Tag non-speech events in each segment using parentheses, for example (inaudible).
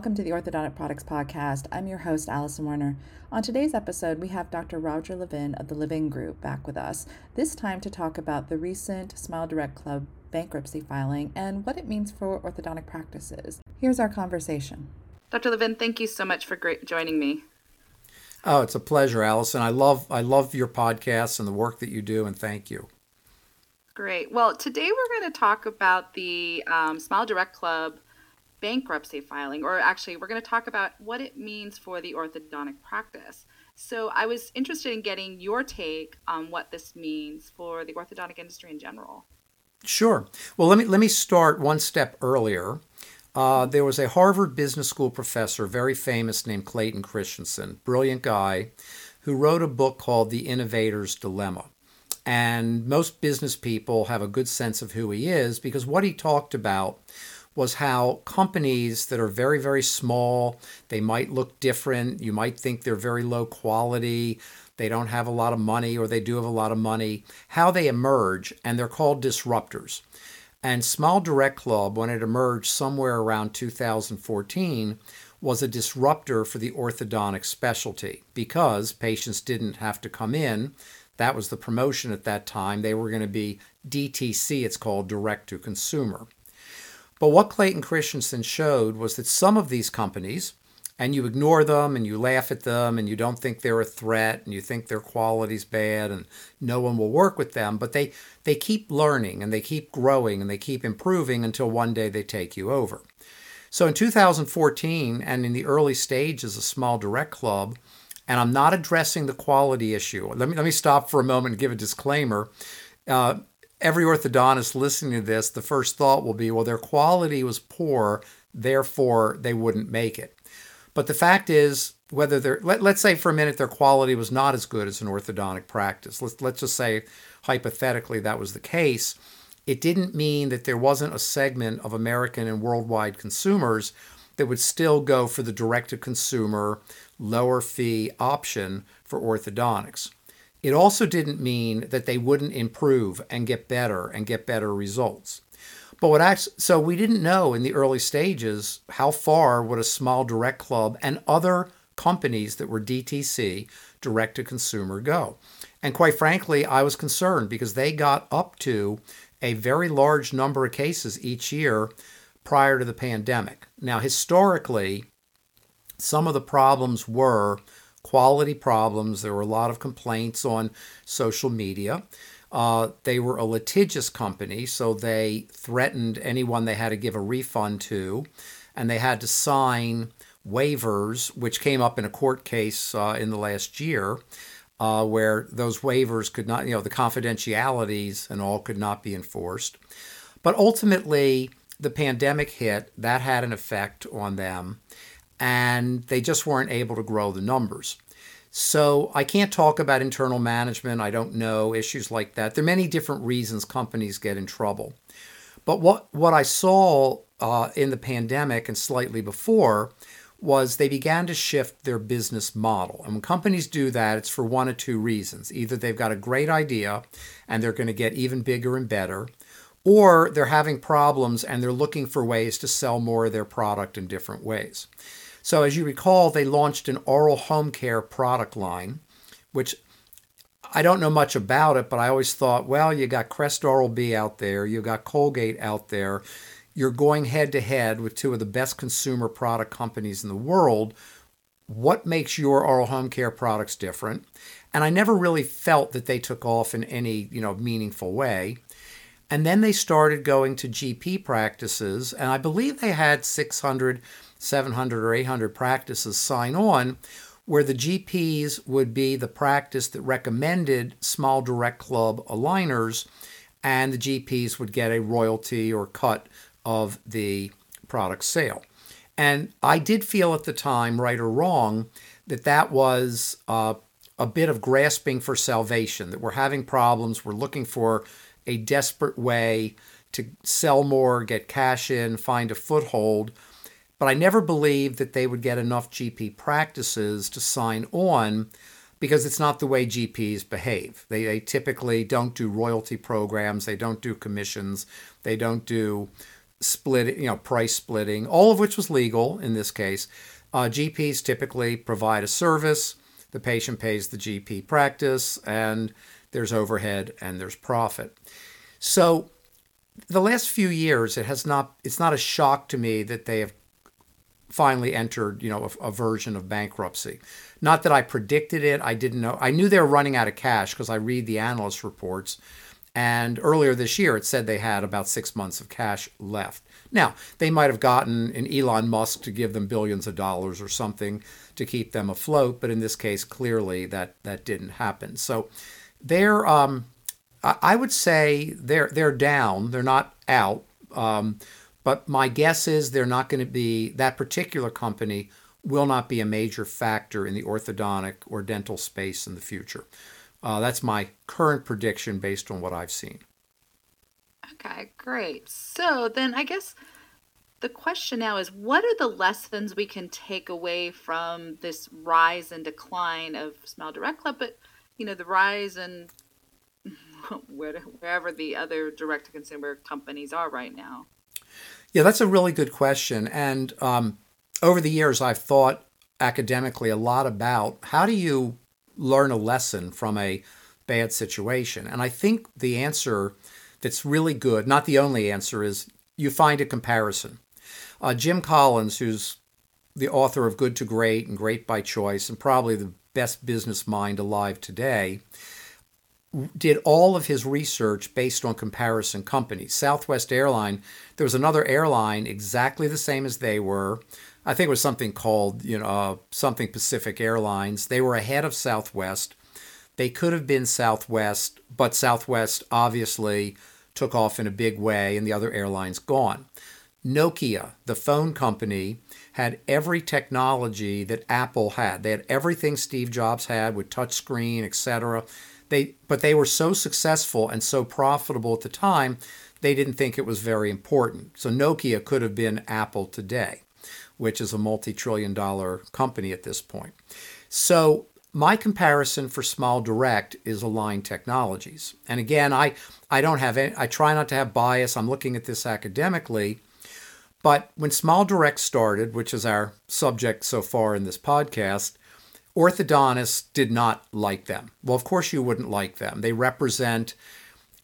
welcome to the Orthodontic Products Podcast. I'm your host, Allison Werner. On today's episode, we have Dr. Roger Levin of the Levin Group back with us, this time to talk about the recent Smile Direct Club bankruptcy filing and what it means for orthodontic practices. Here's our conversation. Dr. Levin, thank you so much for great joining me. Oh, it's a pleasure, Allison. I love I love your podcasts and the work that you do, and thank you. Great. Well, today we're going to talk about the um, Smile Direct Club bankruptcy filing, or actually, we're going to talk about what it means for the orthodontic practice. So, I was interested in getting your take on what this means for the orthodontic industry in general. Sure. Well, let me let me start one step earlier. Uh, there was a Harvard Business School professor, very famous, named Clayton Christensen, brilliant guy, who wrote a book called The Innovator's Dilemma. And most business people have a good sense of who he is because what he talked about was how companies that are very, very small, they might look different. You might think they're very low quality. They don't have a lot of money, or they do have a lot of money. How they emerge, and they're called disruptors. And Smile Direct Club, when it emerged somewhere around 2014, was a disruptor for the orthodontic specialty because patients didn't have to come in. That was the promotion at that time. They were going to be DTC, it's called direct to consumer. But what Clayton Christensen showed was that some of these companies, and you ignore them and you laugh at them and you don't think they're a threat and you think their quality's bad and no one will work with them, but they, they keep learning and they keep growing and they keep improving until one day they take you over. So in 2014 and in the early stages of Smile Direct Club, and I'm not addressing the quality issue. Let me let me stop for a moment and give a disclaimer. Uh, every orthodontist listening to this, the first thought will be, well, their quality was poor, therefore they wouldn't make it. But the fact is, whether they're, let, let's say for a minute their quality was not as good as an orthodontic practice. Let's, let's just say hypothetically that was the case. It didn't mean that there wasn't a segment of American and worldwide consumers that would still go for the direct to consumer, lower fee option for orthodontics. It also didn't mean that they wouldn't improve and get better and get better results. But what actually, so we didn't know in the early stages how far would a Smile Direct Club and other companies that were DTC, direct to consumer, go. And quite frankly, I was concerned because they got up to a very large number of cases each year prior to the pandemic. Now, historically, some of the problems were quality problems. There were a lot of complaints on social media. Uh, they were a litigious company, so they threatened anyone they had to give a refund to, and they had to sign waivers, which came up in a court case uh, in the last year, uh, where those waivers could not, you know, the confidentialities and all could not be enforced. But ultimately, the pandemic hit, that had an effect on them and they just weren't able to grow the numbers. So I can't talk about internal management. I don't know issues like that. There are many different reasons companies get in trouble. But what, what I saw uh, in the pandemic and slightly before was they began to shift their business model. And when companies do that, it's for one of two reasons. Either they've got a great idea and they're going to get even bigger and better, or they're having problems and they're looking for ways to sell more of their product in different ways. So, as you recall, they launched an oral home care product line, which I don't know much about it, but I always thought, well, you got Crest Oral B out there, you got Colgate out there, you're going head to head with two of the best consumer product companies in the world. What makes your oral home care products different? And I never really felt that they took off in any, you know, meaningful way. And then they started going to GP practices, and I believe they had 600 700 or 800 practices sign on, where the GPs would be the practice that recommended Smile Direct Club aligners, and the GPs would get a royalty or cut of the product sale. And I did feel at the time, right or wrong, that that was uh, a bit of grasping for salvation, that we're having problems, we're looking for a desperate way to sell more, get cash in, find a foothold. But I never believed that they would get enough GP practices to sign on because it's not the way GPs behave. They, they typically don't do royalty programs, they don't do commissions, they don't do split, you know, price splitting, all of which was legal in this case. Uh, GPs typically provide a service. The patient pays the GP practice, and there's overhead and there's profit. So, the last few years, it has not. It's not a shock to me that they have finally entered, you know, a, a, version of bankruptcy. Not that I predicted it. I didn't know. I knew they were running out of cash because I read the analyst reports. And earlier this year, it said they had about six months of cash left. Now, they might have gotten an Elon Musk to give them billions of dollars or something to keep them afloat, but in this case, clearly that that didn't happen. So, they're, um, I would say they're they're down. They're not out. Um, but my guess is they're not going to be that particular company will not be a major factor in the orthodontic or dental space in the future. Uh, that's my current prediction based on what I've seen. Okay, great. So then I guess the question now is what are the lessons we can take away from this rise and decline of Smile Direct Club, but you know, the rise and (laughs) wherever the other direct to consumer companies are right now? Yeah, that's a really good question. And um, over the years, I've thought academically a lot about how do you learn a lesson from a bad situation? And I think the answer that's really good, not the only answer, is you find a comparison. Uh, Jim Collins, who's the author of Good to Great and Great by Choice, and probably the best business mind alive today, did all of his research based on comparison companies. Southwest Airline, there was another airline exactly the same as they were. I think it was something called, you know, uh, something Pacific Airlines. They were ahead of Southwest. They could have been Southwest, but Southwest obviously took off in a big way and the other airlines gone. Nokia, the phone company, had every technology that Apple had. They had everything Steve Jobs had with touchscreen, etc. They, but they were so successful and so profitable at the time, they didn't think it was very important. So Nokia could have been Apple today, which is a multi-trillion dollar company at this point. So my comparison for Smile Direct is Align Technologies. And again, I, I don't have any, I try not to have bias. I'm looking at this academically. But when Smile Direct started, which is our subject so far in this podcast, Orthodontists did not like them. Well, of course, you wouldn't like them. They represent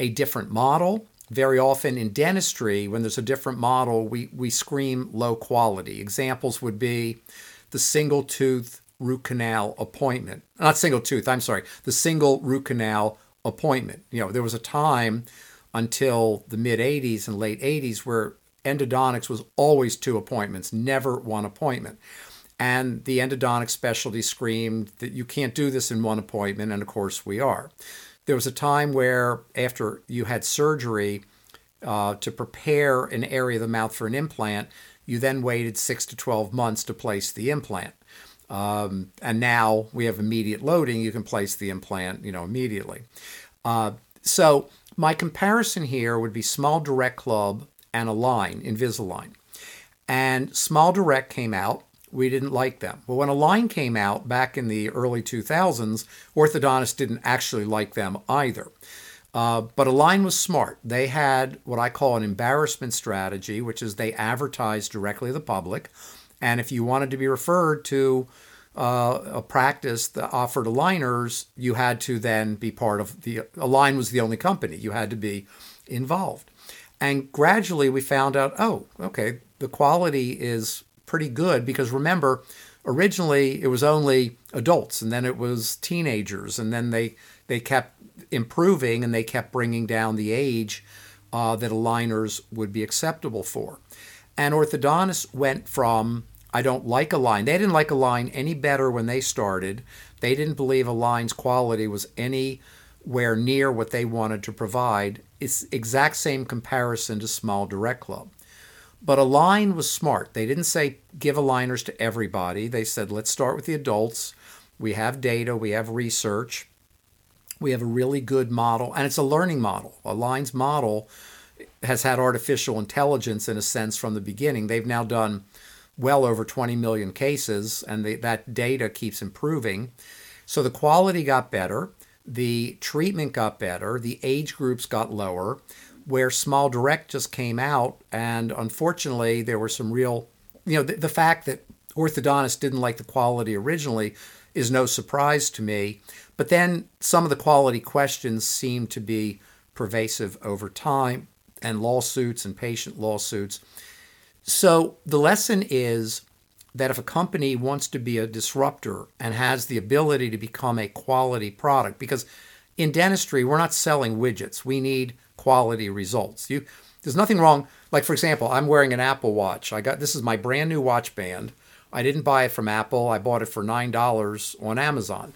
a different model. Very often in dentistry, when there's a different model, we, we scream low quality. Examples would be the single tooth root canal appointment. Not single tooth, I'm sorry, the single root canal appointment. You know, there was a time until the mid 80s and late 80s where endodontics was always two appointments, never one appointment. And the endodontic specialty screamed that you can't do this in one appointment, and of course we are. There was a time where, after you had surgery uh, to prepare an area of the mouth for an implant, you then waited six to 12 months to place the implant. Um, and now we have immediate loading, you can place the implant you know, immediately. Uh, so, my comparison here would be Smile Direct Club and Align, Invisalign. And Smile Direct came out we didn't like them. But when Align came out back in the early 2000s, orthodontists didn't actually like them either. Uh, but Align was smart. They had what I call an embarrassment strategy, which is they advertised directly to the public. And if you wanted to be referred to uh, a practice that offered aligners, you had to then be part of the Align was the only company. You had to be involved. And gradually we found out, oh, okay, the quality is pretty good because remember, originally it was only adults and then it was teenagers and then they they kept improving and they kept bringing down the age uh, that aligners would be acceptable for. And orthodontists went from I don't like Align. They didn't like Align any better when they started. They didn't believe Align's quality was anywhere near what they wanted to provide. It's exact same comparison to Smile Direct Club. But Align was smart. They didn't say give aligners to everybody. They said let's start with the adults. We have data, we have research, we have a really good model, and it's a learning model. Align's model has had artificial intelligence in a sense from the beginning. They've now done well over 20 million cases, and they, that data keeps improving. So the quality got better, the treatment got better, the age groups got lower, where Smile Direct just came out, and unfortunately, there were some real, you know, the, the fact that orthodontists didn't like the quality originally is no surprise to me. But then some of the quality questions seem to be pervasive over time, and lawsuits and patient lawsuits. So the lesson is that if a company wants to be a disruptor and has the ability to become a quality product, because in dentistry, we're not selling widgets, we need quality results. You, there's nothing wrong. Like, for example, I'm wearing an Apple Watch. I got this is my brand new watch band. I didn't buy it from Apple. I bought it for $9 on Amazon.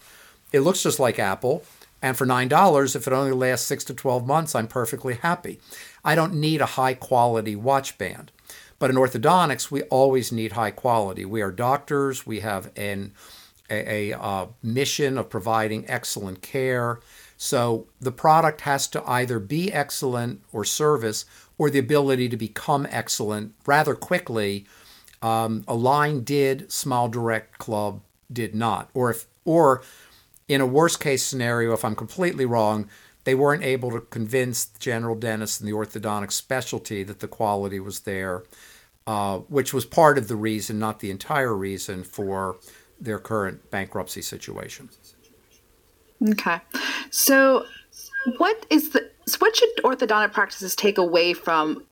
It looks just like Apple. And for $9, if it only lasts six to 12 months, I'm perfectly happy. I don't need a high quality watch band. But in orthodontics, we always need high quality. We are doctors, we have an, a, a uh, mission of providing excellent care. So the product has to either be excellent or service or the ability to become excellent rather quickly. Um, Align did, Smile Direct Club did not. Or if or in a worst case scenario, if I'm completely wrong, they weren't able to convince the general dentist and the orthodontic specialty that the quality was there, uh, which was part of the reason, not the entire reason, for their current bankruptcy situation. Okay. So, what is the what should orthodontic practices take away from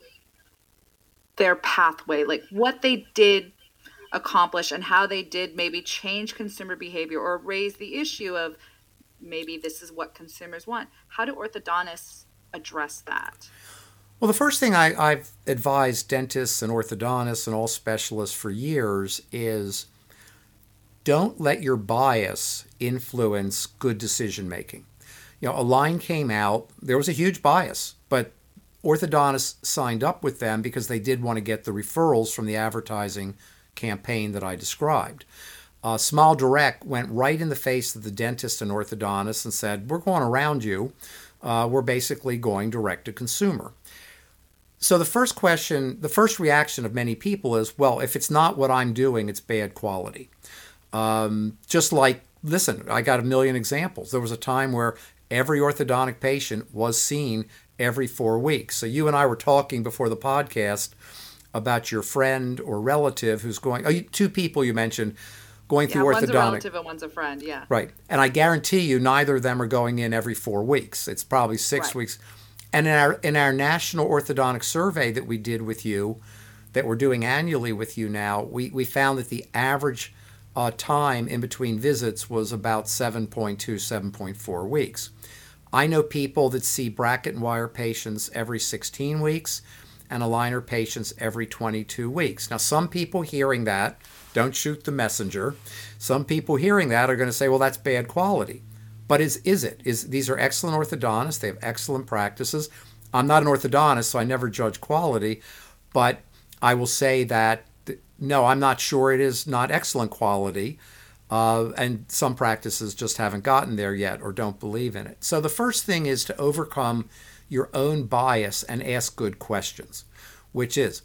their pathway? Like what they did accomplish and how they did maybe change consumer behavior or raise the issue of maybe this is what consumers want. How do orthodontists address that? Well, the first thing I, have advised dentists and orthodontists and all specialists for years is don't let your bias influence good decision making. You know, Align came out, there was a huge bias, but orthodontists signed up with them because they did want to get the referrals from the advertising campaign that I described. Uh, Smile Direct went right in the face of the dentist and orthodontist and said, We're going around you. Uh, we're basically going direct to consumer. So the first question, the first reaction of many people is, Well, if it's not what I'm doing, it's bad quality. Um, just like, listen, I got a million examples. There was a time where every orthodontic patient was seen every four weeks. So you and I were talking before the podcast about your friend or relative who's going. Oh, two people you mentioned going yeah, through one's orthodontic. One's a relative and one's a friend. Yeah. Right, and I guarantee you, neither of them are going in every four weeks. It's probably six right. weeks. And in our in our national orthodontic survey that we did with you, that we're doing annually with you now, we we found that the average uh, time in between visits was about 7.2, 7.4 weeks. I know people that see bracket and wire patients every 16 weeks and aligner patients every 22 weeks. Now, some people hearing that don't shoot the messenger. Some people hearing that are going to say, well, that's bad quality. But is, is it? Is, these are excellent orthodontists. They have excellent practices. I'm not an orthodontist, so I never judge quality. But I will say that, no, I'm not sure it is not excellent quality. Uh, and some practices just haven't gotten there yet or don't believe in it. So the first thing is to overcome your own bias and ask good questions, which is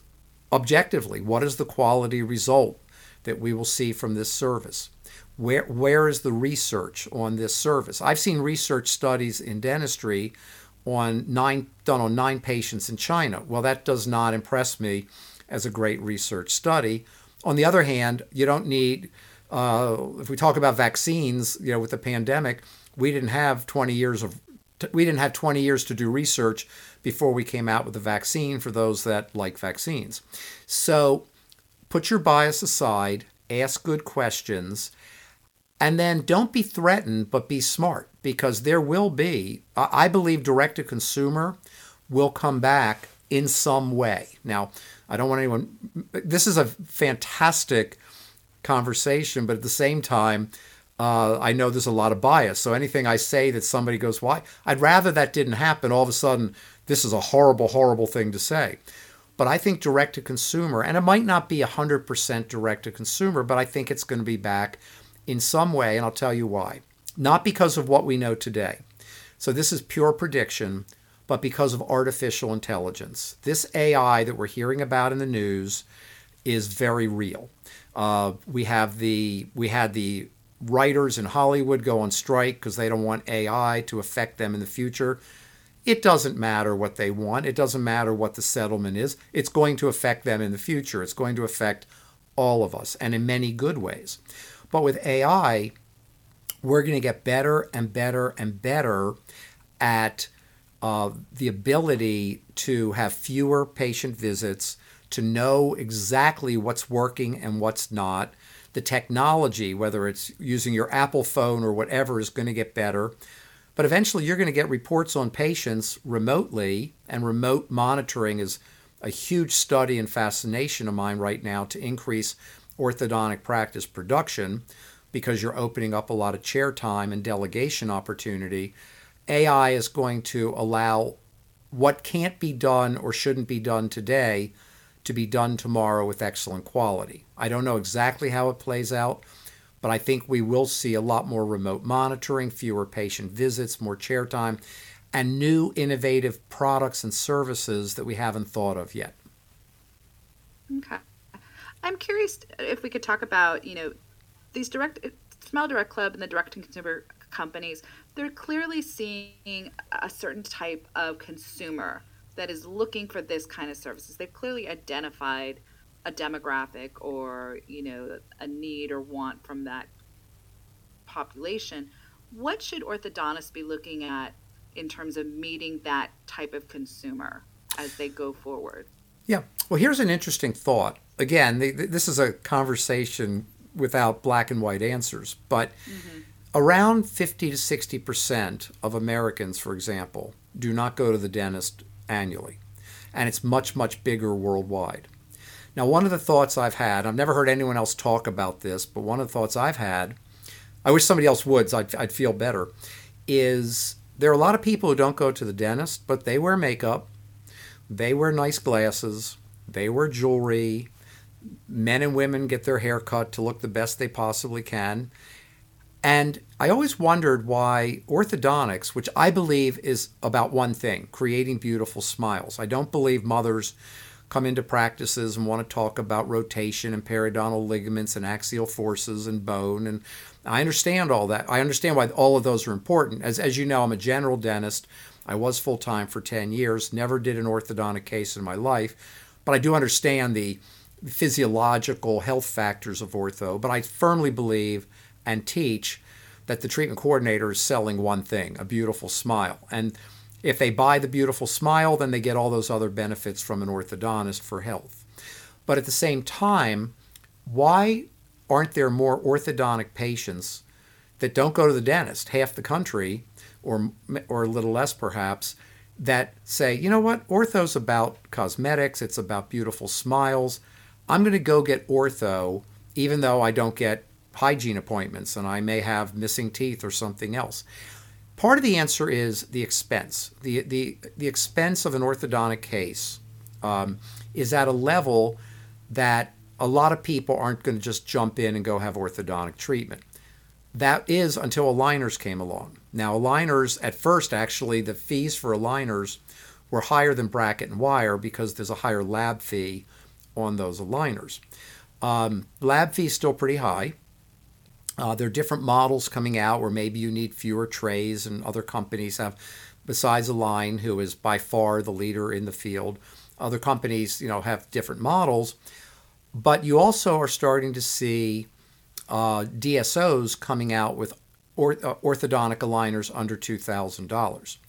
objectively, what is the quality result that we will see from this service? Where, where is the research on this service? I've seen research studies in dentistry on nine done on nine patients in China. Well, that does not impress me as a great research study. On the other hand, you don't need uh, if we talk about vaccines, you know, with the pandemic, we didn't have 20 years of we didn't have 20 years to do research before we came out with a vaccine for those that like vaccines. So put your bias aside, ask good questions, and then don't be threatened, but be smart because there will be, I believe, direct to consumer will come back in some way. Now, I don't want anyone, this is a fantastic conversation, but at the same time, uh, I know there's a lot of bias. So anything I say that somebody goes, why? I'd rather that didn't happen. All of a sudden, this is a horrible, horrible thing to say. But I think direct to consumer, and it might not be 100% direct to consumer, but I think it's going to be back in some way, and I'll tell you why. Not because of what we know today. So this is pure prediction, but because of artificial intelligence. This AI that we're hearing about in the news is very real. Uh, we have the we had the writers in Hollywood go on strike because they don't want AI to affect them in the future. it doesn't matter what they want. It doesn't matter what the settlement is. It's going to affect them in the future. It's going to affect all of us and in many good ways. But with AI, we're going to get better and better and better at uh, the ability to have fewer patient visits, to know exactly what's working and what's not. The technology, whether it's using your Apple phone or whatever, is going to get better. But eventually, you're going to get reports on patients remotely, and remote monitoring is a huge study and fascination of mine right now to increase orthodontic practice production because you're opening up a lot of chair time and delegation opportunity. AI is going to allow what can't be done or shouldn't be done today to be done tomorrow with excellent quality. I don't know exactly how it plays out, but I think we will see a lot more remote monitoring, fewer patient visits, more chair time, and new innovative products and services that we haven't thought of yet. Okay. I'm curious if we could talk about, you know, these direct Smile Direct Club and the direct to consumer companies, they're clearly seeing a certain type of consumer that is looking for this kind of services. They've clearly identified a demographic or, you know, a need or want from that population. What should orthodontists be looking at in terms of meeting that type of consumer as they go forward? Yeah. Well, here's an interesting thought. Again, the, this is a conversation without black and white answers, but mm-hmm. Around 50 to 60 percent of Americans, for example, do not go to the dentist annually, and it's much much bigger worldwide. Now, one of the thoughts I've had, I've never heard anyone else talk about this, but one of the thoughts I've had, I wish somebody else would, so I'd, I'd feel better, is there are a lot of people who don't go to the dentist, but they wear makeup, they wear nice glasses, they wear jewelry, men and women get their hair cut to look the best they possibly can. And I always wondered why orthodontics, which I believe is about one thing creating beautiful smiles. I don't believe mothers come into practices and want to talk about rotation and periodontal ligaments and axial forces and bone. And I understand all that. I understand why all of those are important. As, as you know, I'm a general dentist. I was full time for 10 years, never did an orthodontic case in my life, but I do understand the physiological health factors of ortho, but I firmly believe and teach that the treatment coordinator is selling one thing a beautiful smile. And if they buy the beautiful smile, then they get all those other benefits from an orthodontist for health. But at the same time, why aren't there more orthodontic patients that don't go to the dentist? Half the country, or, or a little less perhaps, that say, you know what, ortho's about cosmetics, it's about beautiful smiles. I'm going to go get ortho, even though I don't get hygiene appointments and I may have missing teeth or something else. Part of the answer is the expense. The, the, the expense of an orthodontic case um, is at a level that a lot of people aren't going to just jump in and go have orthodontic treatment. That is until aligners came along. Now, aligners, at first, actually, the fees for aligners were higher than bracket and wire because there's a higher lab fee on those aligners. Um, lab fee is still pretty high. Uh, there are different models coming out where maybe you need fewer trays, and other companies have, besides Align, who is by far the leader in the field. Other companies, you know, have different models, but you also are starting to see uh, DSOs coming out with orth- uh, orthodontic aligners under two thousand dollars.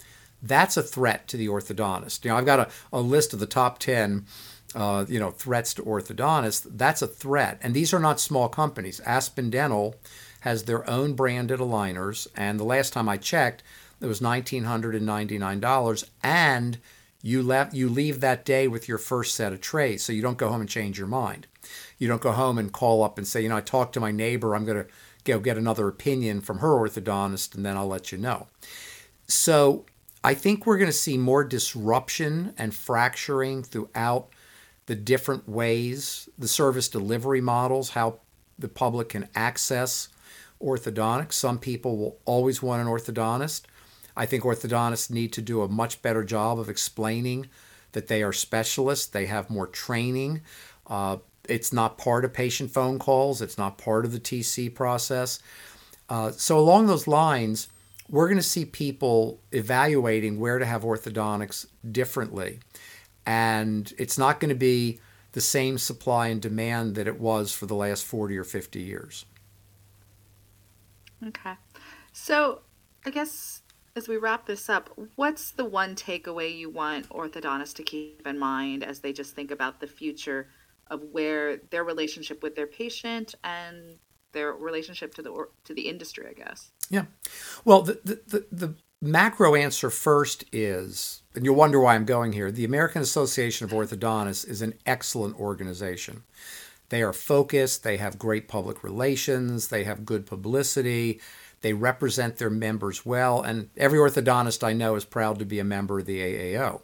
That's a threat to the orthodontist. You know, I've got a, a list of the top ten uh, you know, threats to orthodontists, that's a threat. And these are not small companies. Aspen Dental has their own branded aligners, and the last time I checked, it was $1,999, and you left you leave that day with your first set of trays, so you don't go home and change your mind. You don't go home and call up and say, you know, I talked to my neighbor, I'm going to go get another opinion from her orthodontist, and then I'll let you know. So I think we're going to see more disruption and fracturing throughout the different ways, the service delivery models, how the public can access orthodontics. Some people will always want an orthodontist. I think orthodontists need to do a much better job of explaining that they are specialists, they have more training. Uh, it's not part of patient phone calls, it's not part of the TC process. Uh, so, along those lines, we're going to see people evaluating where to have orthodontics differently. And it's not going to be the same supply and demand that it was for the last 40 or 50 years. Okay. So, I guess as we wrap this up, what's the one takeaway you want orthodontists to keep in mind as they just think about the future of where their relationship with their patient and their relationship to the to the industry, I guess? Yeah. Well, the the, the, the macro answer first is, and you'll wonder why I'm going here. The American Association of Orthodontists is an excellent organization. They are focused, they have great public relations, they have good publicity, they represent their members well, and every orthodontist I know is proud to be a member of the AAO.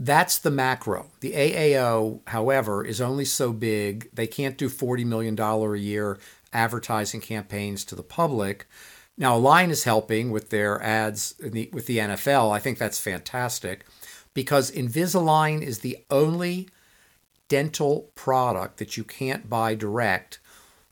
That's the macro. The AAO, however, is only so big, they can't do $40 million a year advertising campaigns to the public. Now, Align is helping with their ads the, with the NFL. I think that's fantastic because Invisalign is the only dental product that you can't buy direct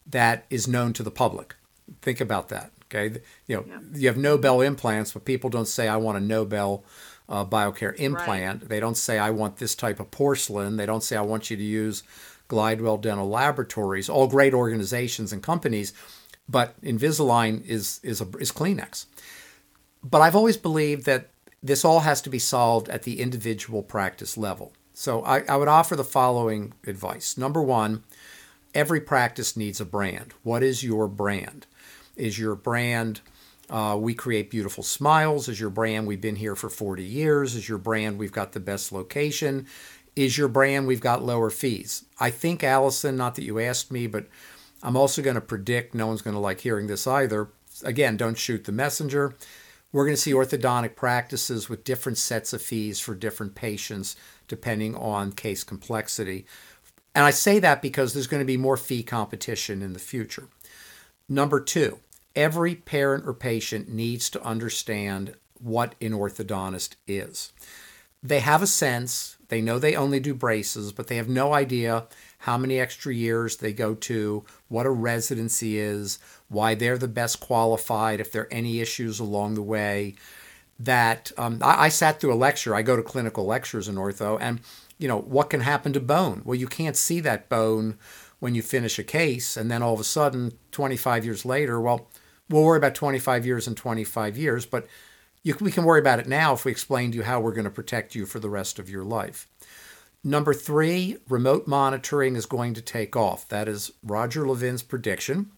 that is known to the public. Think about that. Okay, you know, yeah. you have Nobel implants, but people don't say I want a Nobel uh, BioCare implant. Right. They don't say I want this type of porcelain. They don't say I want you to use Glidewell Dental Laboratories. All great organizations and companies, but Invisalign is is a, is Kleenex. But I've always believed that this all has to be solved at the individual practice level. So I, I would offer the following advice. Number one, every practice needs a brand. What is your brand? Is your brand uh, we create beautiful smiles? Is your brand we've been here for 40 years? Is your brand we've got the best location? Is your brand we've got lower fees? I think, Allison, not that you asked me, but I'm also going to predict no one's going to like hearing this either. Again, don't shoot the messenger. We're going to see orthodontic practices with different sets of fees for different patients depending on case complexity. And I say that because there's going to be more fee competition in the future. Number two, every parent or patient needs to understand what an orthodontist is. They have a sense, they know they only do braces, but they have no idea how many extra years they go to, what a residency is, why they're the best qualified, if there are any issues along the way. That um, I, I sat through a lecture, I go to clinical lectures in ortho, and you know, what can happen to bone? Well, you can't see that bone when you finish a case, and then all of a sudden, 25 years later, well, we'll worry about 25 years and 25 years, but you, we can worry about it now if we explain to you how we're going to protect you for the rest of your life. Number three, remote monitoring is going to take off. That is Roger Levin's prediction.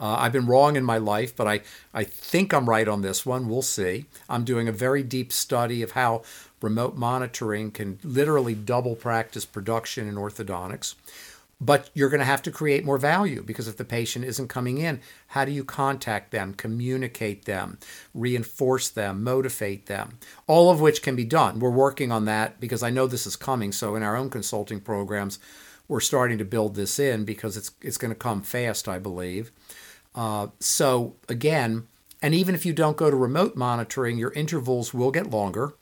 Uh, I've been wrong in my life, but I, I think I'm right on this one. We'll see. I'm doing a very deep study of how remote monitoring can literally double practice production in orthodontics. But you're going to have to create more value because if the patient isn't coming in, how do you contact them, communicate them, reinforce them, motivate them? All of which can be done. We're working on that because I know this is coming. So in our own consulting programs, we're starting to build this in because it's it's going to come fast, I believe. Uh, so again, and even if you don't go to remote monitoring, your intervals will get longer.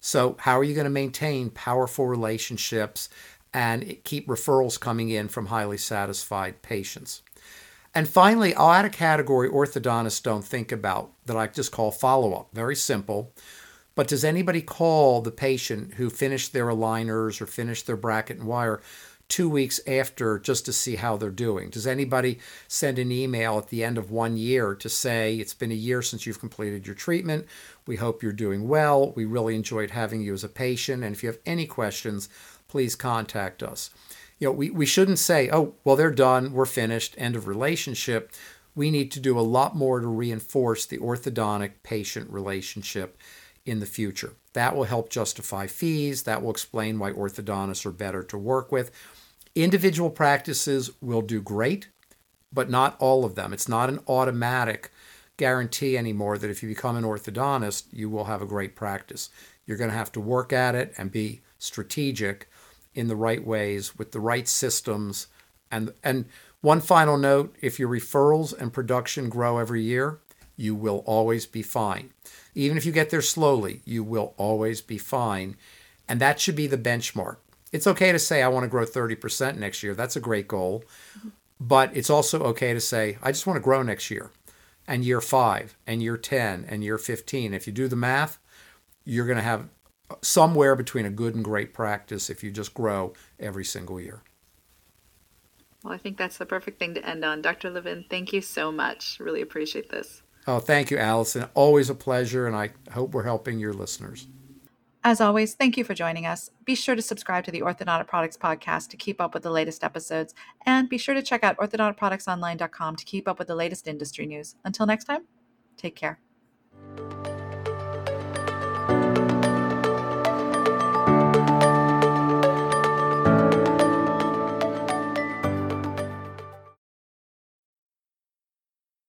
So how are you going to maintain powerful relationships and keep referrals coming in from highly satisfied patients. And finally, I'll add a category orthodontists don't think about that I just call follow up. Very simple. But does anybody call the patient who finished their aligners or finished their bracket and wire two weeks after just to see how they're doing? Does anybody send an email at the end of one year to say, it's been a year since you've completed your treatment? We hope you're doing well. We really enjoyed having you as a patient. And if you have any questions, please contact us. You know, we, we shouldn't say, oh, well, they're done, we're finished, end of relationship. We need to do a lot more to reinforce the orthodontic patient relationship in the future. That will help justify fees. That will explain why orthodontists are better to work with. Individual practices will do great, but not all of them. It's not an automatic guarantee anymore that if you become an orthodontist, you will have a great practice. You're going to have to work at it and be strategic in the right ways with the right systems. And, and one final note if your referrals and production grow every year, you will always be fine. Even if you get there slowly, you will always be fine. And that should be the benchmark. It's okay to say, I want to grow 30% next year. That's a great goal. But it's also okay to say, I just want to grow next year. and year five and year 10 and year 15. If you do the math, you're going to have somewhere between a good and great practice if you just grow every single year. Well, I think that's the perfect thing to end on. Dr. Levin, thank you so much. Really appreciate this. Oh, thank you, Allison. Always a pleasure, and I hope we're helping your listeners. As always, thank you for joining us. Be sure to subscribe to the Orthodontic Products Podcast to keep up with the latest episodes, and be sure to check out orthodonticproductsonline.com to keep up with the latest industry news. Until next time, take care.